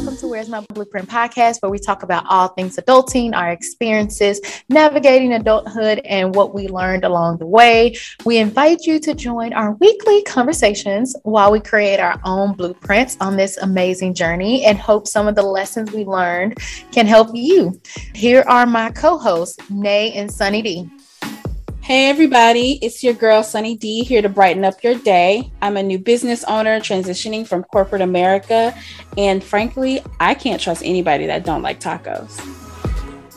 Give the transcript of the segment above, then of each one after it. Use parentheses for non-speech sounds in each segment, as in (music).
welcome to Where's My Blueprint podcast, where we talk about all things adulting, our experiences, navigating adulthood, and what we learned along the way. We invite you to join our weekly conversations while we create our own blueprints on this amazing journey and hope some of the lessons we learned can help you. Here are my co hosts, Nay and Sunny D. Hey, everybody, it's your girl, Sunny D, here to brighten up your day. I'm a new business owner transitioning from corporate America, and frankly, I can't trust anybody that don't like tacos.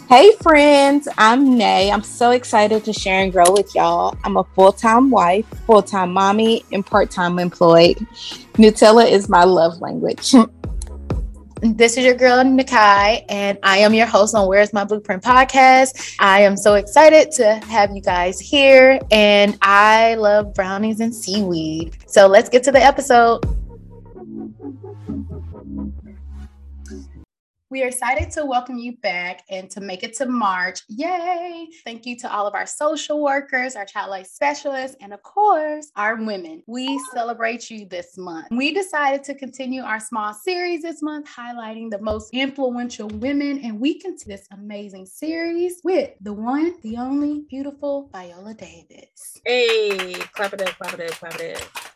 Hey, friends, I'm Nay. I'm so excited to share and grow with y'all. I'm a full time wife, full time mommy, and part time employed. Nutella is my love language. (laughs) This is your girl, Nakai, and I am your host on Where's My Blueprint podcast. I am so excited to have you guys here, and I love brownies and seaweed. So let's get to the episode. We are excited to welcome you back and to make it to March. Yay! Thank you to all of our social workers, our child life specialists, and of course, our women. We celebrate you this month. We decided to continue our small series this month, highlighting the most influential women, and we continue this amazing series with the one, the only beautiful Viola Davis. Hey, clap it up, clap it up, clap it up.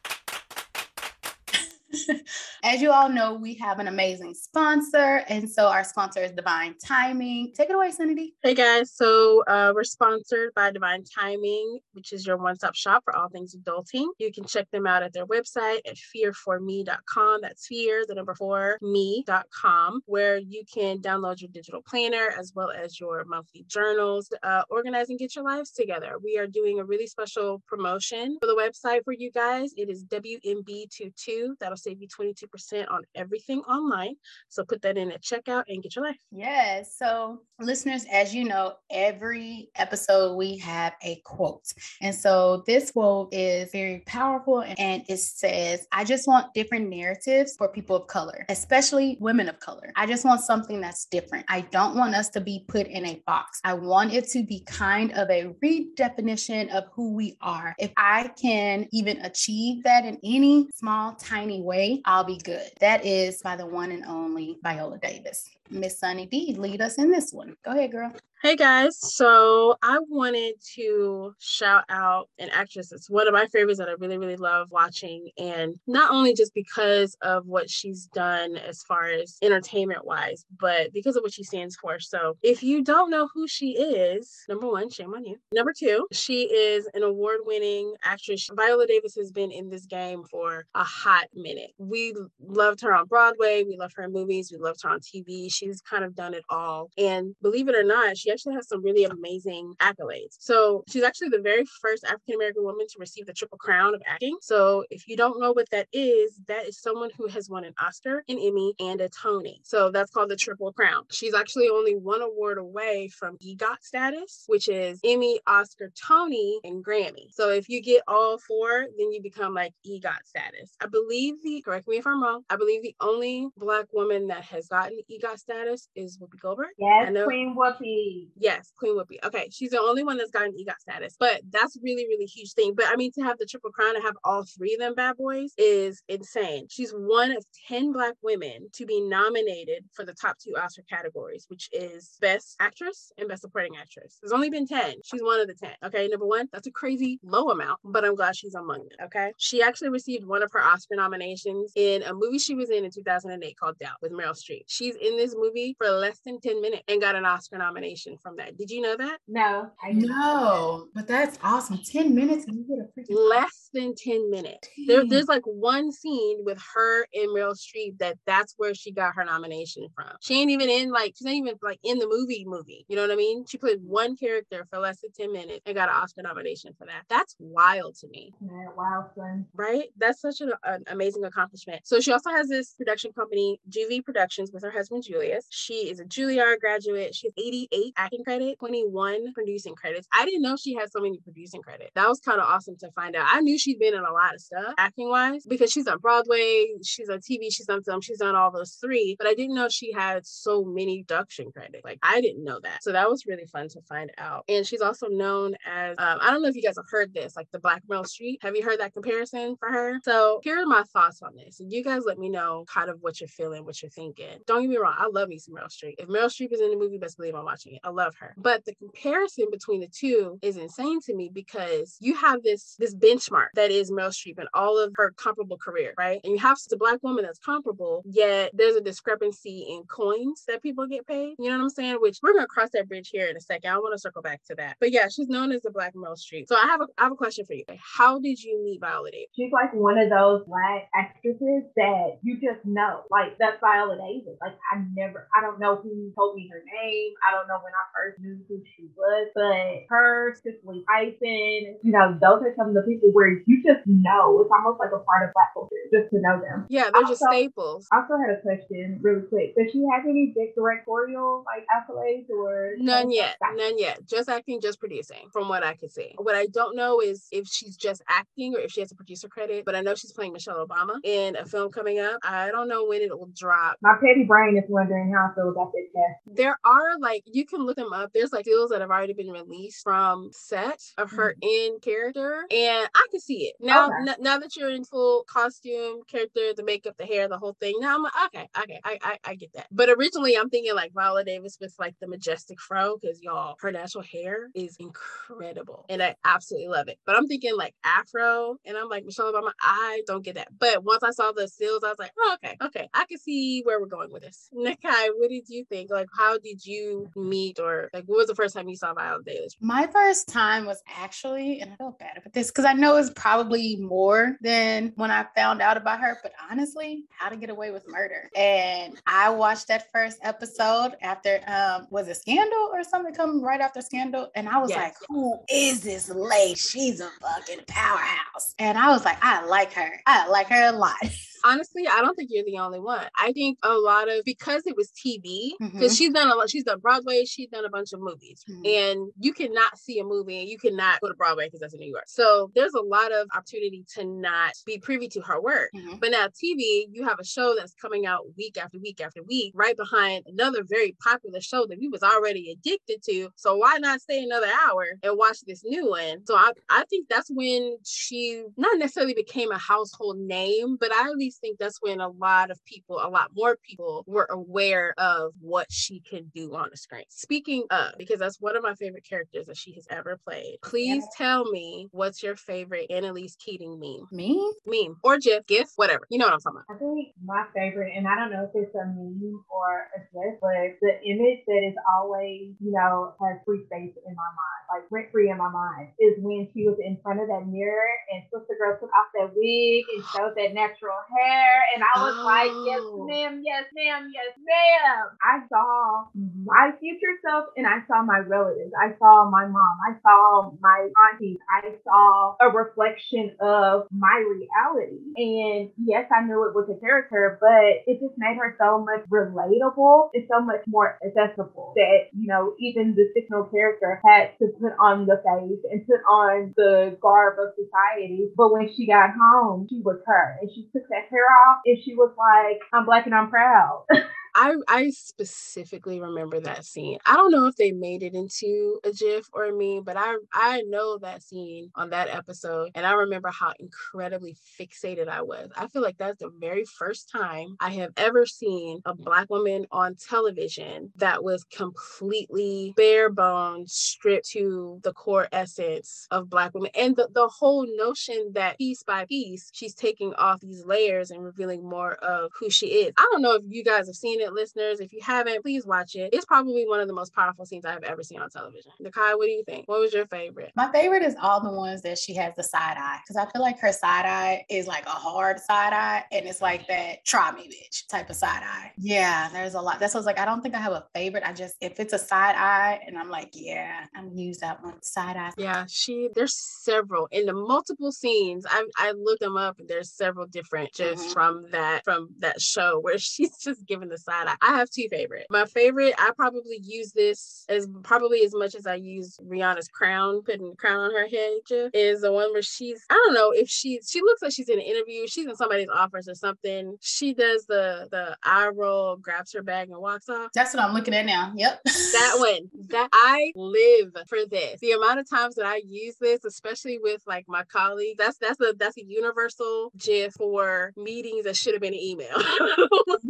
(laughs) As you all know, we have an amazing sponsor. And so our sponsor is Divine Timing. Take it away, Sunny. Hey guys. So uh, we're sponsored by Divine Timing, which is your one stop shop for all things adulting. You can check them out at their website at fear4me.com. That's fear, the number four, me.com, where you can download your digital planner as well as your monthly journals, uh, organize and get your lives together. We are doing a really special promotion for the website for you guys. It is WMB22. That'll save you 22% on everything online. So put that in at checkout and get your life. Yes. So, listeners, as you know, every episode we have a quote. And so this quote is very powerful and it says, I just want different narratives for people of color, especially women of color. I just want something that's different. I don't want us to be put in a box. I want it to be kind of a redefinition of who we are. If I can even achieve that in any small, tiny way, I'll be good. That is by the one and only Viola Davis. Miss Sunny D, lead us in this one. Go ahead, girl. Hey guys, so I wanted to shout out an actress It's one of my favorites that I really, really love watching. And not only just because of what she's done as far as entertainment wise, but because of what she stands for. So if you don't know who she is, number one, shame on you. Number two, she is an award winning actress. Viola Davis has been in this game for a hot minute. We loved her on Broadway, we loved her in movies, we loved her on TV. She's kind of done it all. And believe it or not, she actually has some really amazing accolades. So she's actually the very first African American woman to receive the Triple Crown of acting. So if you don't know what that is, that is someone who has won an Oscar, an Emmy, and a Tony. So that's called the Triple Crown. She's actually only one award away from EGOT status, which is Emmy, Oscar, Tony, and Grammy. So if you get all four, then you become like EGOT status. I believe the, correct me if I'm wrong, I believe the only Black woman that has gotten EGOT status is Whoopi Goldberg. Yes, Queen Whoopi. Yes, Queen Whoopi. Okay, she's the only one that's gotten EGOT status, but that's really, really huge thing. But I mean, to have the triple crown and have all three of them bad boys is insane. She's one of 10 Black women to be nominated for the top two Oscar categories, which is Best Actress and Best Supporting Actress. There's only been 10. She's one of the 10. Okay, number one, that's a crazy low amount, but I'm glad she's among them. Okay, she actually received one of her Oscar nominations in a movie she was in in 2008 called Doubt with Meryl Streep. She's in this movie for less than 10 minutes and got an Oscar nomination from that. Did you know that? No, I no, but that's awesome. 10 minutes and you get a freaking less than 10 minutes. There, there's like one scene with her and Meryl Streep that that's where she got her nomination from. She ain't even in like she's not even like in the movie movie. You know what I mean? She played one character for less than 10 minutes and got an Oscar nomination for that. That's wild to me. Yeah, wow, son. Right? That's such an, an amazing accomplishment. So she also has this production company, JuVee Productions, with her husband Julius. She is a Juilliard graduate. She has 88 acting credit, 21 producing credits. I didn't know she had so many producing credits. That was kind of awesome to find out. I knew she'd been in a lot of stuff acting wise because she's on Broadway, she's on TV, she's on film, she's on all those three, but I didn't know she had so many production credits. Like I didn't know that. So that was really fun to find out. And she's also known as, um, I don't know if you guys have heard this, like the Black Meryl Streep. Have you heard that comparison for her? So here are my thoughts on this. You guys let me know kind of what you're feeling, what you're thinking. Don't get me wrong, I love me some Meryl Streep. If Meryl Streep is in the movie, best believe I'm watching it. I love her. But the comparison between the two is insane to me because you have this this benchmark that is Meryl Streep and all of her comparable career, right? And you have the black woman that's comparable, yet there's a discrepancy in coins that people get paid. You know what I'm saying? Which we're gonna cross that bridge here in a second. I want to circle back to that. But yeah, she's known as the Black Meryl Streep. So I have a I have a question for you. How did you meet Viola Davis? She's like one of those black actresses that you just know. Like that's Viola Davis. Like I never I don't know who told me her name. I don't know when I first knew who she was, but her, Cicely Tyson, you know, those are some of the people where you just know. It's almost like a part of black culture just to know them. Yeah, they're just staples. I also had a question really quick. Does she have any directorial like accolades or none yet? None yet. Just acting, just producing, from what I can see. What I don't know is if she's just acting or if she has a producer credit, but I know she's playing Michelle Obama in a film coming up. I don't know when it will drop. My petty brain is wondering how I feel about cast. There are like you can look them up. There's like deals that have already been released from set of her mm-hmm. in character, and I can see it now. Okay. N- now that you're in full costume, character, the makeup, the hair, the whole thing. Now I'm like, okay, okay, I, I, I get that. But originally, I'm thinking like Viola Davis with like the majestic fro because y'all, her natural hair is incredible, and I absolutely love it. But I'm thinking like Afro, and I'm like Michelle Obama. I don't get that. But once I saw the seals, I was like, oh, okay, okay, I can see where we're going with this. (laughs) Nakai, what did you think? Like, how did you meet, or like, what was the first time you saw Viola Davis? My first time was actually, and I feel bad about this because I know it's probably more than when I found out about her, but honestly, How to Get Away with Murder. And I watched that first episode after, um, was it Scandal or something coming right after Scandal? And I was yes. like, who is this lady? She's a fucking powerhouse. And I was like, I like her. I like her a lot. (laughs) honestly, I don't think you're the only one. I think a lot of because it was TV, because mm-hmm. she's done a lot, she's done Broadway, she's done a bunch of movies, mm-hmm. and you cannot see a movie and you cannot go to Broadway because that's in New York. So there's a lot of opportunity to not be privy to her work. Mm-hmm. But now TV, you have a show that's coming out week after week after week, right behind another very popular show that we was already addicted to. So why not stay another hour and watch this new one? So I, I think that's when she not necessarily became a household name, but I at least think that's when a lot of people, a lot more people were aware of what she can do on the screen. Speaking of, because that's one of my favorite characters that she has ever played, please yeah. tell me what's your favorite Annalise Keating meme? Me? Meme or GIF, GIF, whatever. You know what I'm talking about. I think my favorite, and I don't know if it's a meme or a GIF, but the image that is always, you know, has free space in my mind, like rent free in my mind, is when she was in front of that mirror and Sister Girl took off that wig and showed that natural hair. And I was oh. like, yes, oh. ma'am, yes, ma'am, yes, ma'am. I saw mm-hmm. my future self and I saw my relatives. I saw my mom. I saw my aunties. I saw a reflection of my reality. And yes, I knew it was a character, but it just made her so much relatable and so much more accessible that, you know, even the fictional character had to put on the face and put on the garb of society. But when she got home, she was her and she took that hair off and she was like, I'm black and I'm proud. (laughs) I I specifically remember that scene. I don't know if they made it into a GIF or a meme, but I I know that scene on that episode, and I remember how incredibly fixated I was. I feel like that's the very first time I have ever seen a black woman on television that was completely bare bones, stripped to the core essence of black women, and the the whole notion that piece by piece she's taking off these layers and revealing more of who she is. I don't know if you guys have seen it it, listeners. If you haven't, please watch it. It's probably one of the most powerful scenes I have ever seen on television. Nakai, what do you think? What was your favorite? My favorite is all the ones that she has the side eye because I feel like her side eye is like a hard side eye and it's like that try me bitch type of side eye. Yeah, there's a lot. That's what I was like. I don't think I have a favorite. I just if it's a side eye and I'm like, yeah, I'm gonna use that one side eye. Yeah, she there's several in the multiple scenes. I I looked them up and there's several different just mm-hmm. from that from that show where (laughs) she's just giving the aside, I, have two favorite. My favorite, I probably use this as probably as much as I use Rihanna's crown, putting the crown on her head, is the one where she's I don't know if she she looks like she's in an interview, she's in somebody's office or something. She does the the eye roll, grabs her bag and walks off. That's what I'm looking at now. Yep. that (laughs) one. That I live for this. The amount of times that I use this, especially with like my colleagues, that's that's a that's a universal gif for meetings that should have been an email. (laughs)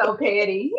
So petty.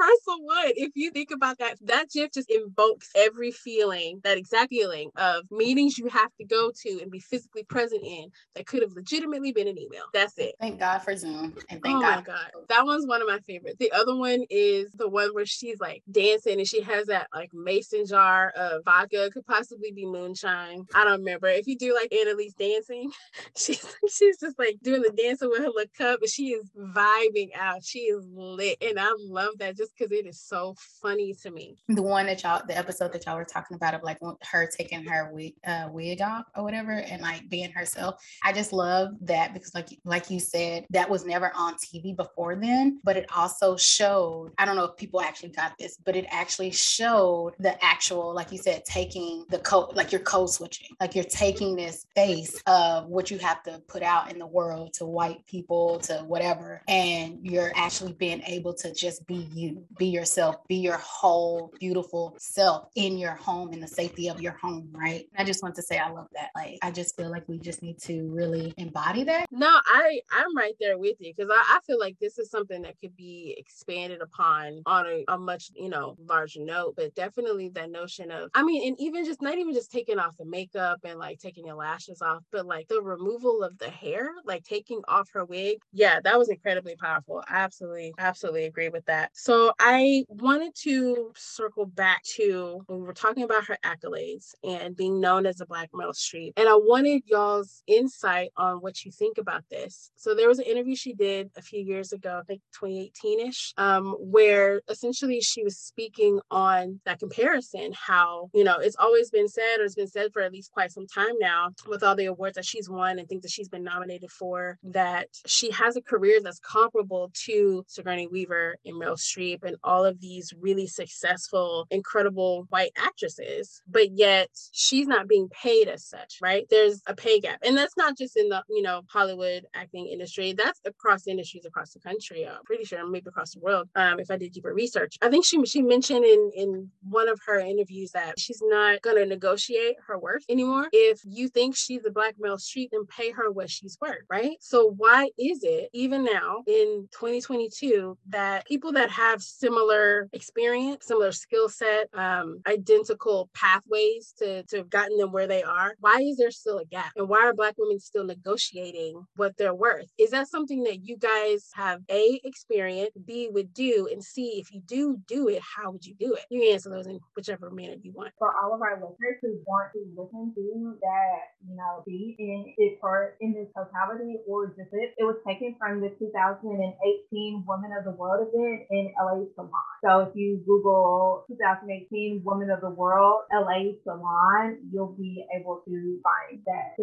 Universal one. If you think about that, that gif just invokes every feeling, that exact feeling of meetings you have to go to and be physically present in that could have legitimately been an email. That's it. Thank God for Zoom. And thank oh God. my God. That one's one of my favorites. The other one is the one where she's like dancing and she has that like mason jar of vodka, could possibly be moonshine. I don't remember. If you do like Annalise dancing, (laughs) she's (laughs) she's just like doing the dancing with her little cup, but she is vibing out. She is lit. And I love that just because it is so funny to me. The one that y'all, the episode that y'all were talking about of like her taking her wig, uh, wig off or whatever, and like being herself. I just love that because, like, like you said, that was never on TV before then, but it also showed. I don't know if people actually got this, but it actually showed the actual, like you said, taking the code, like you're code switching, like you're taking this face of what you have to put out in the world to white people to whatever, and you're actually being able to just be you, be yourself, be your whole beautiful self in your home in the safety of your home, right? I just want to say I love that. Like I just feel like we just need to really embody that. No, I I'm right there with you because I, I feel like this is something that could be expanded upon on a, a much you know larger note, but definitely that notion of I mean, and even just not even just taking off the makeup and like taking your lashes off, but like the removal of the hair, like taking off her wig. Yeah, that was incredibly powerful. I absolutely, absolutely agree with that. So I wanted to circle back to when we were talking about her accolades and being known as a Black Meryl Streep. And I wanted y'all's insight on what you think about this. So there was an interview she did a few years ago, I think 2018-ish, um, where essentially she was speaking on that comparison, how, you know, it's always been said or it's been said for at least quite some time now with all the awards that she's won and things that she's been nominated for, that she has a career that's comparable to Sigourney Weaver and Meryl Streep and all of these really successful, incredible white actresses, but yet she's not being paid as such, right? There's a pay gap. And that's not just in the, you know, Hollywood acting industry, that's across industries across the country. I'm pretty sure maybe across the world. Um, if I did deeper research. I think she she mentioned in in one of her interviews that she's not gonna negotiate her worth anymore. If you think she's a black Meryl Streep, then pay her what she's worth, right? So why is it even now in 2022 that people that have similar experience, similar skill set, um, identical pathways to to have gotten them where they are, why is there still a gap? And why are black women still negotiating what they're worth? Is that something that you guys have a experience, b would do, and c if you do do it, how would you do it? You answer those in whichever manner you want. For all of our listeners who want to listen to that, you know, be in its part in its totality or just it, it was taken from the 2018 Women of the World event in LA Salon. So if you Google 2018 Woman of the World LA Salon, you'll be able to find that.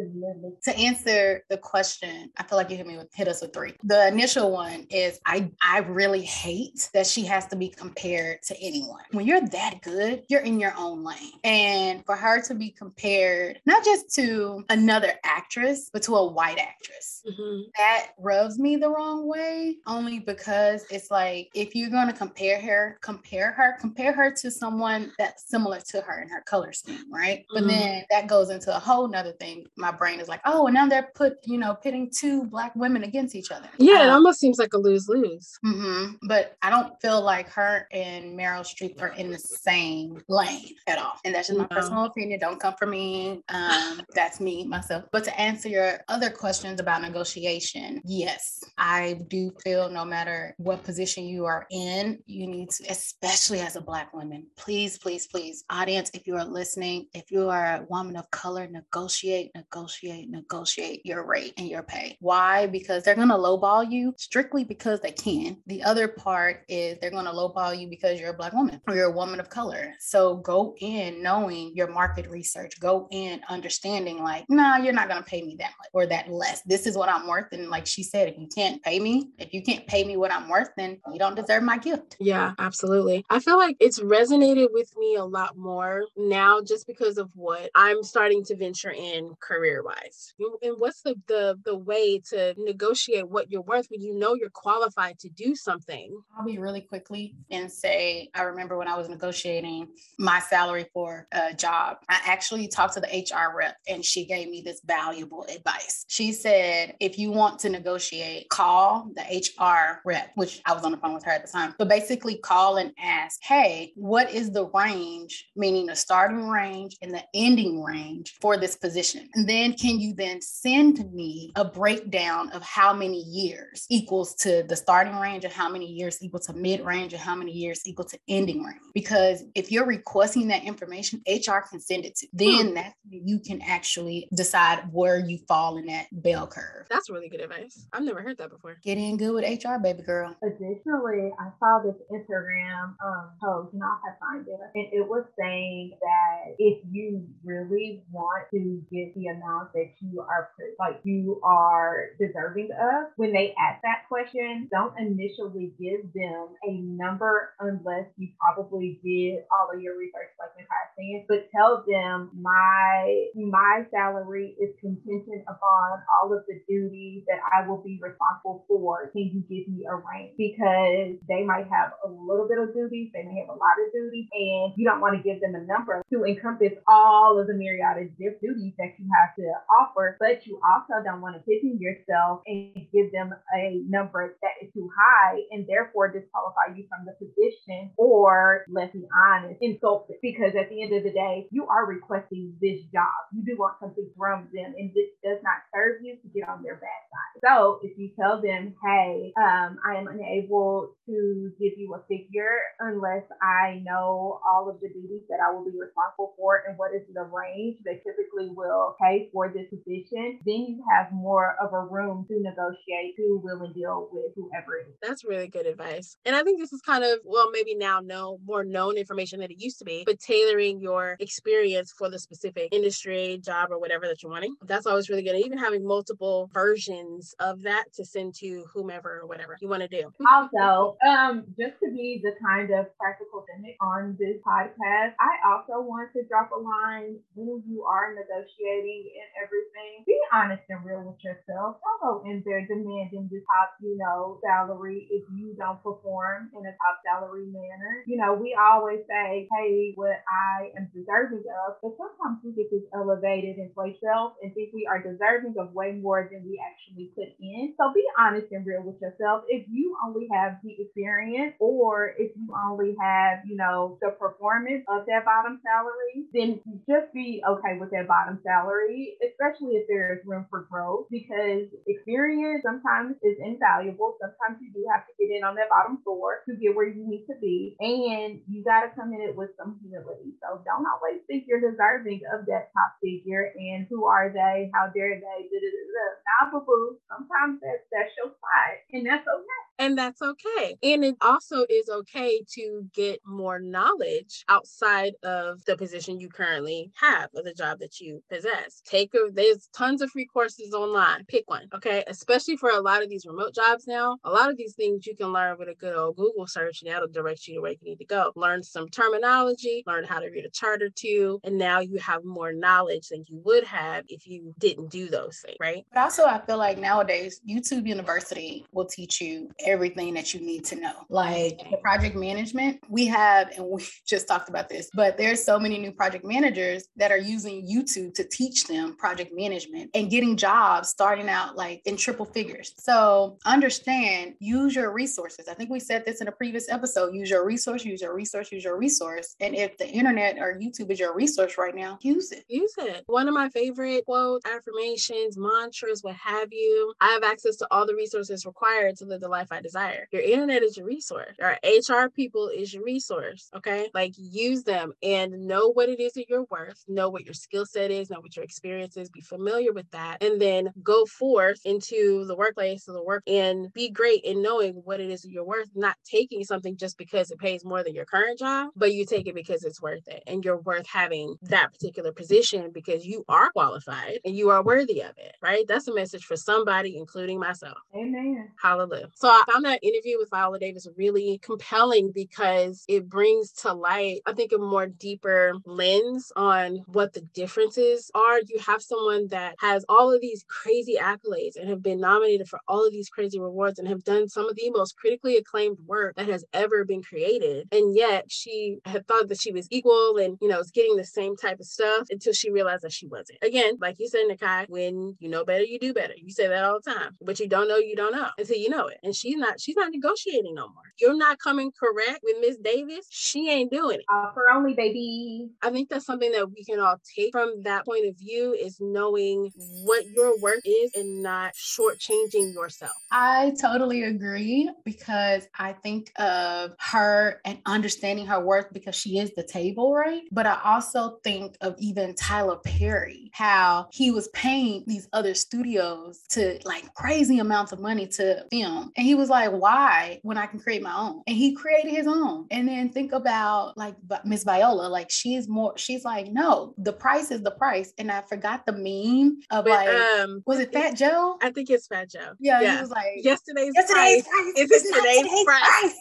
To answer the question, I feel like you hit me with hit us with three. The initial one is I I really hate that she has to be compared to anyone. When you're that good, you're in your own lane. And for her to be compared not just to another actress, but to a white actress, mm-hmm. that rubs me the wrong way only because it's like if you're going to compare her, compare her, compare her to someone that's similar to her in her color scheme, right? Mm-hmm. But then that goes into a whole nother thing. My brain is like, oh, and now they're put, you know, pitting two black women against each other. Yeah, it almost seems like a lose lose. Mm-hmm. But I don't feel like her and Meryl Streep are in the same lane at all. And that's just my no. personal opinion. Don't come for me. Um, (laughs) that's me, myself. But to answer your other questions about negotiation, yes, I do feel no matter what position you are in you need to, especially as a Black woman, please, please, please, audience, if you are listening, if you are a woman of color, negotiate, negotiate, negotiate your rate and your pay. Why? Because they're going to lowball you strictly because they can. The other part is they're going to lowball you because you're a Black woman or you're a woman of color. So go in knowing your market research, go in understanding like, nah, you're not going to pay me that much or that less. This is what I'm worth. And like she said, if you can't pay me, if you can't pay me what I'm worth, then you don't deserve my gift. (laughs) Yeah, absolutely. I feel like it's resonated with me a lot more now just because of what I'm starting to venture in career wise. And what's the, the the way to negotiate what you're worth when you know you're qualified to do something? I'll be really quickly and say I remember when I was negotiating my salary for a job, I actually talked to the HR rep and she gave me this valuable advice. She said, if you want to negotiate, call the HR rep, which I was on the phone with her at the time, but basically call and ask, hey, what is the range, meaning the starting range and the ending range for this position? And then can you then send me a breakdown of how many years equals to the starting range and how many years equal to mid range and how many years equal to ending range? Because if you're requesting that information, HR can send it to. Then hmm. that's you can actually decide where you fall in that bell curve. That's really good advice. I've never heard that before. Get in good with HR, baby girl. Additionally, I saw this Instagram um, post, and I'll have find it, and it was saying that if you really want to get the amount that you are like you are deserving of, when they ask that question, don't initially give them a number unless you probably did all of your research, like Nakai saying, but tell them my my salary is contingent upon all of the duties that I will be responsible for. Can you give me a range? Because they might have a little bit of duties, they may have a lot of duties, and you don't want to give them a number to encompass all of the myriad of different duties that you have to offer, but you also don't want to pigeon yourself and give them a number that is too high and therefore disqualify you from the position or let's be honest, insult it. Because at the end of the day, you are requesting this job. You do want something from them and this does not serve you to get on their bad side. So if you tell them, hey, um, I am unable to give you a figure unless I know all of the duties that I will be responsible for and what is the range they typically will pay for this position, then you have more of a room to negotiate, to will and deal with whoever it is. That's really good advice. And I think this is kind of, well, maybe now know more known information than it used to be, but tailoring your experience for the specific industry, job, or whatever that you're wanting. That's always really good. And even having multiple versions of that to send to whomever or whatever you want to do. Also, um, Um, just to be the kind of practical cynic on this podcast, I also want to drop a line when you are negotiating and everything. Be honest and real with yourself. Don't go in there demanding the top, you know, salary if you don't perform in a top salary manner. You know, we always say, hey, what I am deserving of, but sometimes we get this elevated inflated self and think we are deserving of way more than we actually put in. So be honest and real with yourself. If you only have the experience or if you only have, you know, the performance of that bottom salary, then just be okay with that bottom salary, especially if there is room for growth because experience sometimes is invaluable. Sometimes you do have to get in on that bottom floor to get where you need to be. And you got to come in it with some humility. So don't always think you're deserving of that top figure and who are they? How dare they? Now, boo boo, sometimes that, that's your spot and that's okay and that's okay. And it also is okay to get more knowledge outside of the position you currently have or the job that you possess. Take a, there's tons of free courses online. Pick one, okay? Especially for a lot of these remote jobs now. A lot of these things you can learn with a good old Google search, and that'll direct you to where you need to go. Learn some terminology, learn how to read a chart or two, and now you have more knowledge than you would have if you didn't do those things, right? But also, I feel like nowadays YouTube University will teach you everything that you need to know. Like the project management, we have, and we (laughs) just talked about this, but there's so many new project managers that are using YouTube to teach them project management and getting jobs starting out like in triple figures. So understand, use your resources. I think we said this in a previous episode use your resource, use your resource, use your resource. And if the internet or YouTube is your resource right now, use it. Use it. One of my favorite quotes, affirmations, mantras, what have you. I have access to all the resources required to live the life I by desire. Your internet is your resource. Your HR people is your resource. Okay. Like use them and know what it is that you're worth, know what your skill set is, know what your experience is, be familiar with that, and then go forth into the workplace or the work and be great in knowing what it is that you're worth, not taking something just because it pays more than your current job, but you take it because it's worth it and you're worth having that particular position because you are qualified and you are worthy of it, right? That's a message for somebody, including myself. Amen. Hallelujah. So I found that interview with Viola Davis really compelling because it brings to light, I think, a more deeper lens on what the differences are. You have someone that has all of these crazy accolades and have been nominated for all of these crazy rewards and have done some of the most critically acclaimed work that has ever been created. And yet she had thought that she was equal and, you know, was getting the same type of stuff until she realized that she wasn't. Again, like you said, Nakai, when you know better, you do better. You say that all the time. But you don't know, you don't know until you know it. And she's not, she's not negotiating no more. You're not coming correct with Miss Davis. She ain't doing it. Uh, Offer only, baby. I think that's something that we can all take from that point of view is knowing what your work is and not shortchanging yourself. I totally agree because I think of her and understanding her worth because she is the table, right? But I also think of even Tyler Perry, how he was paying these other studios to like crazy amounts of money to film. And he was like, why when I can create my own? And he created his own. And then think about like Miss Viola, like she's more, she's like, no, the price is the price. And I forgot the meme of But, like, um, was it Fat Joe? I think it's Fat Joe. Yeah, Yeah. he was like, Yesterday's, yesterday's price price is is today's today's price.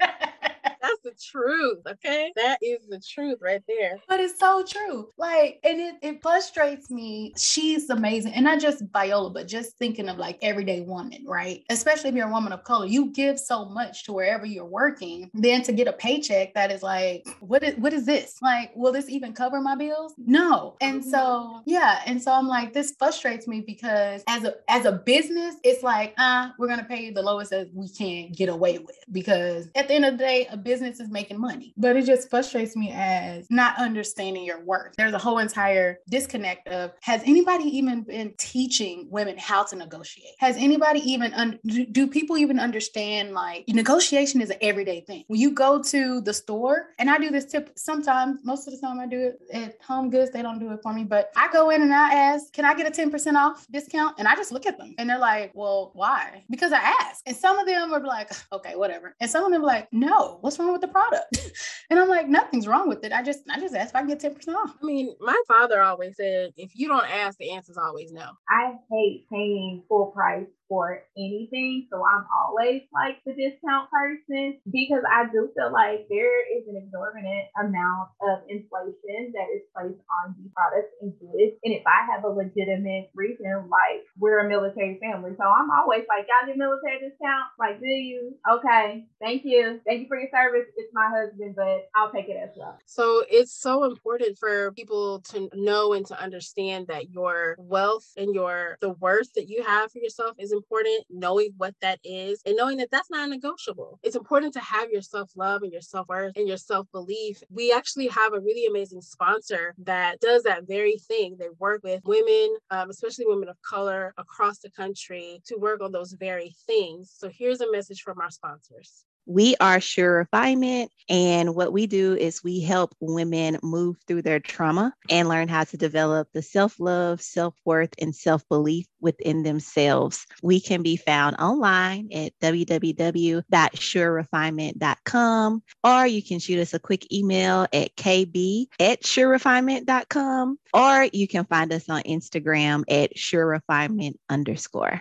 price. (laughs) That's the truth. Okay. That is the truth right there. But it's so true. Like, and it, it frustrates me. She's amazing. And not just Viola, but just thinking of like everyday woman, right? Especially if you're a woman of color, you give so much to wherever you're working. Then to get a paycheck that is like, what is what is this? Like, will this even cover my bills? No. And so, yeah. And so I'm like, this frustrates me because as a as a business, it's like, uh, we're gonna pay you the lowest that we can get away with. Because at the end of the day, a business is making money. But it just frustrates me as not understanding your worth. There's a whole entire disconnect of has anybody even been teaching women how to negotiate? Has anybody even un- do, people even understand like negotiation is an everyday thing? When you go to the store, and I do this tip sometimes, most of the time I do it at Home Goods, they don't do it for me, but I go in and I ask, can I get a 10% off discount? And I just look at them and they're like, well, why? Because I ask. And some of them are like, okay, whatever. And some of them are like, no, what's wrong with the product? (laughs) and I'm like, nothing's wrong with it. I just I just asked if I can get 10% off. I mean, my father always said, if you don't ask, the answer's always no. I hate paying full price for anything. So I'm always like the discount person because I do feel like there is an exorbitant amount of inflation that is placed on these products and goods. And if I have a legitimate reason, like we're a military family, so I'm always like, y'all military discount? Like, do you? Okay. Thank you. Thank you for your service. It's my husband, but I'll take it as well. So it's so important for people to know and to understand that your wealth and your the worth that you have for yourself is important. Knowing what that is and knowing that that's not negotiable. It's important to have your self love and your self worth and your self belief. We actually have a really amazing sponsor that does that very thing. They work with women, um, especially women of color across the country, to work on those very things. So here's a message from our sponsors. We are Sure Refinement, and what we do is we help women move through their trauma and learn how to develop the self love, self worth, and self belief within themselves. We can be found online at www.surerefinement.com, or you can shoot us a quick email at kb at surerefinement.com, or you can find us on Instagram at surerefinement underscore.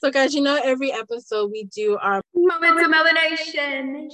So, guys, you know, every episode we do our Moments of melanation.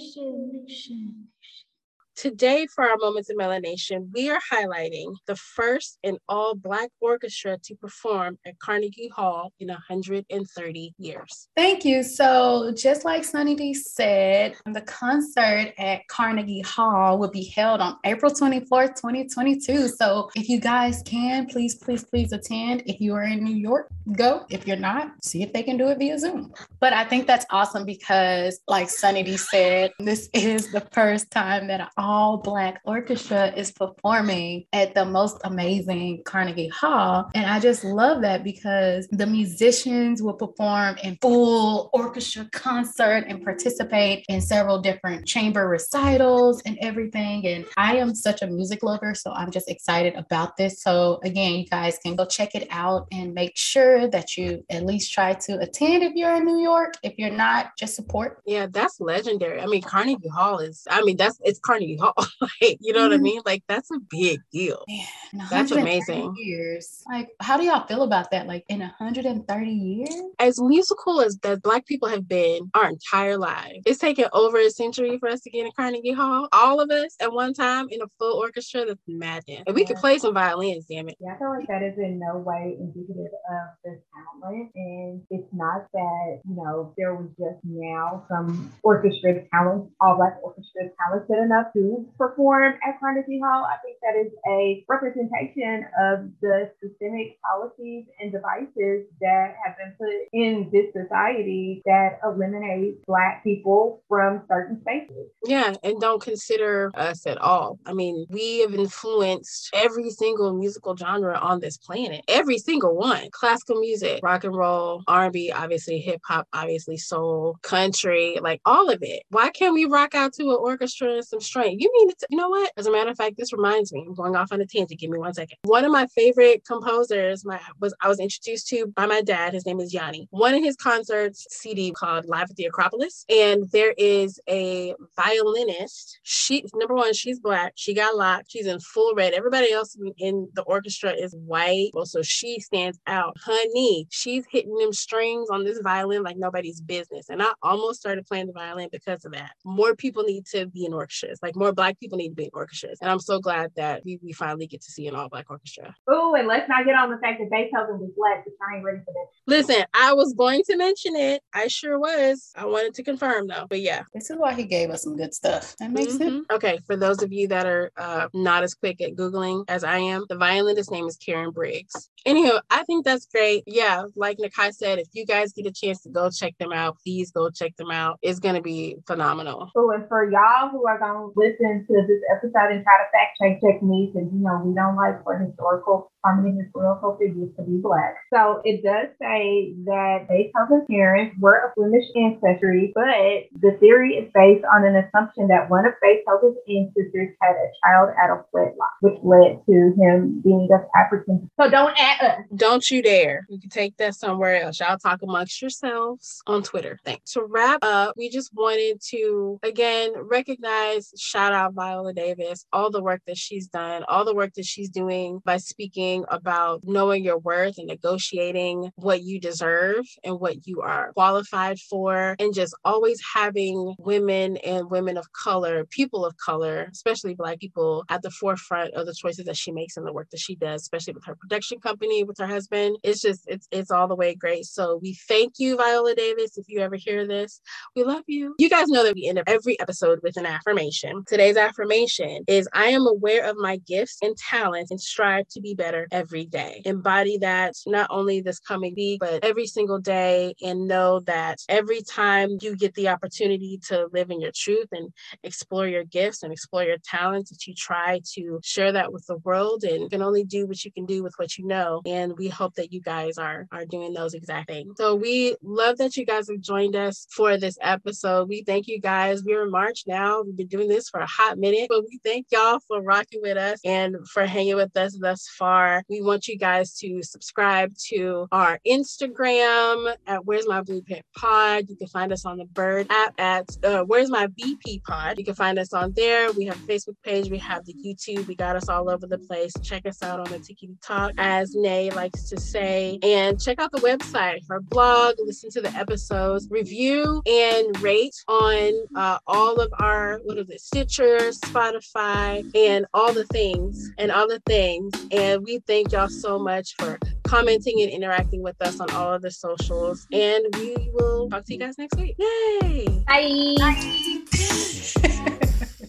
Today, for our Moments of Melanation, we are highlighting the first and all Black orchestra to perform at Carnegie Hall in 130 years. Thank you. So, just like Sunny D said, the concert at Carnegie Hall will be held on April 24th, 2022. So, if you guys can, please, please, please attend. If you are in New York, go. If you're not, see if they can do it via Zoom. But I think that's awesome because, like Sunny D said, this is the first time that all black orchestra is performing at the most amazing Carnegie Hall. And I just love that because the musicians will perform in full orchestra concert and participate in several different chamber recitals and everything. And I am such a music lover, so I'm just excited about this. So, again, you guys can go check it out and make sure that you at least try to attend if you're in New York. If you're not, just support. Yeah, that's legendary. I mean, Carnegie Hall is, I mean, that's it's Carnegie Hall. (laughs) like, you know mm-hmm. what I mm-hmm. mean? Like, that's a big deal. Man, that's amazing. Years. Like, how do y'all feel about that? Like, in 130 years? As musical as that Black people have been our entire lives, it's taken over a century for us to get in Carnegie Hall. All of us at one time in a full orchestra, that's madness. And we yeah. could play some violins, damn it. Yeah, I feel like that is in no way indicative of the talent. And it's not that, you know, there was just now some orchestra talent, all black orchestra talented enough to perform at Carnegie Hall. I think that is a representation of the systemic policies and devices that have been put in this society that eliminate black people from certain spaces. Yeah, and don't consider us at all. I mean, we have influenced every single musical genre on this planet, every single one. Classical music, rock and roll, R&B, obviously hip hop, obviously soul, country, like all of it. Why can't we rock out to an orchestra and some You mean, you know what? As a matter of fact, this reminds me, I'm going off on a tangent. Give me one second. One of my favorite composers, my was I was introduced to by my dad. His name is Yanni. One of his concerts CD called Live at the Acropolis, and there is a violinist. She number one, she's black. She got locked. She's in full red. Everybody else in the orchestra is white. Well, so she stands out. Honey, she's hitting them strings on this violin like nobody's business. And I almost started playing the violin because of that. More people need to be in orchestras. Like more black people need to be in orchestras. And I'm so glad that we, we finally get to see an all black orchestra. Oh, and let's not get on the fact that Beethoven was black, but I ain't ready for this. Listen, I was going to mention it. I sure was. I wanted to confirm though. But yeah. This is why he gave us some good stuff. That makes mm-hmm. sense. Okay. For those of you that are uh, not as quick at Googling as I am, the violinist's name is Karen Briggs. Anywho, I think that's great. Yeah. Like Nakai said, if you guys get a chance to go check them out, please go check them out. It's going to be phenomenal. So, and for y'all who are going to listen to this episode and try to fact check me, because you know we don't like for historical prominent historical figures to be black. So it does say that Beethoven's parents were of Flemish ancestry, but the theory is based on an assumption that one of Beethoven's ancestors had a child out of wedlock, which led to him being of African. So don't add us. Don't you dare. You can take that somewhere else. Y'all talk amongst yourselves on Twitter. Thanks. To wrap up, we just wanted to again recognize, shout out Viola Davis, all the work that she's done, all the work that she's doing by speaking about knowing your worth and negotiating what you deserve and what you are qualified for, and just always having women and women of color, people of color, especially Black people, at the forefront of the choices that she makes and the work that she does, especially with her production company, with her husband. It's just, it's, it's all the way great. So we thank you, Viola Davis. If you ever hear this, we love you. You guys know that we end up every episode with an affirmation. Today's affirmation is I am aware of my gifts and talents and strive to be better every day. Embody that not only this coming week, but every single day, and know that every time you get the opportunity to live in your truth and explore your gifts and explore your talents, that you try to share that with the world and can only do what you can do with what you know. And we hope that you guys are are doing those exact things. So we love that you guys have joined us for this episode. We thank you guys. We're in March now. We've been doing this for a hot minute, but we thank y'all for rocking with us and for hanging with us thus far. We want you guys to subscribe to our Instagram at Where's My Blueprint Pod. You can find us on the Bird app at uh, Where's My BP Pod. You can find us on there. We have Facebook page. We have the YouTube. We got us all over the place. Check us out on the Tiki Talk, as Nay likes to say. And check out the website, our blog, listen to the episodes, review and rate on uh, all of our, what is it, Stitcher, Spotify, and all the things, and all the things. And we thank y'all so much for commenting and interacting with us on all of the socials. And we will talk to you guys next week. Yay! Bye. Bye.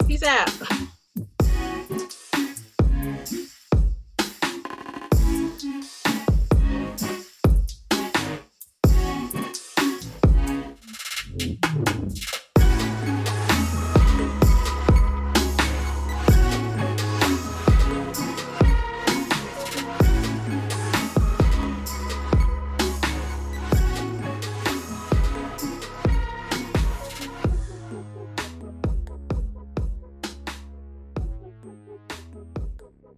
Peace out.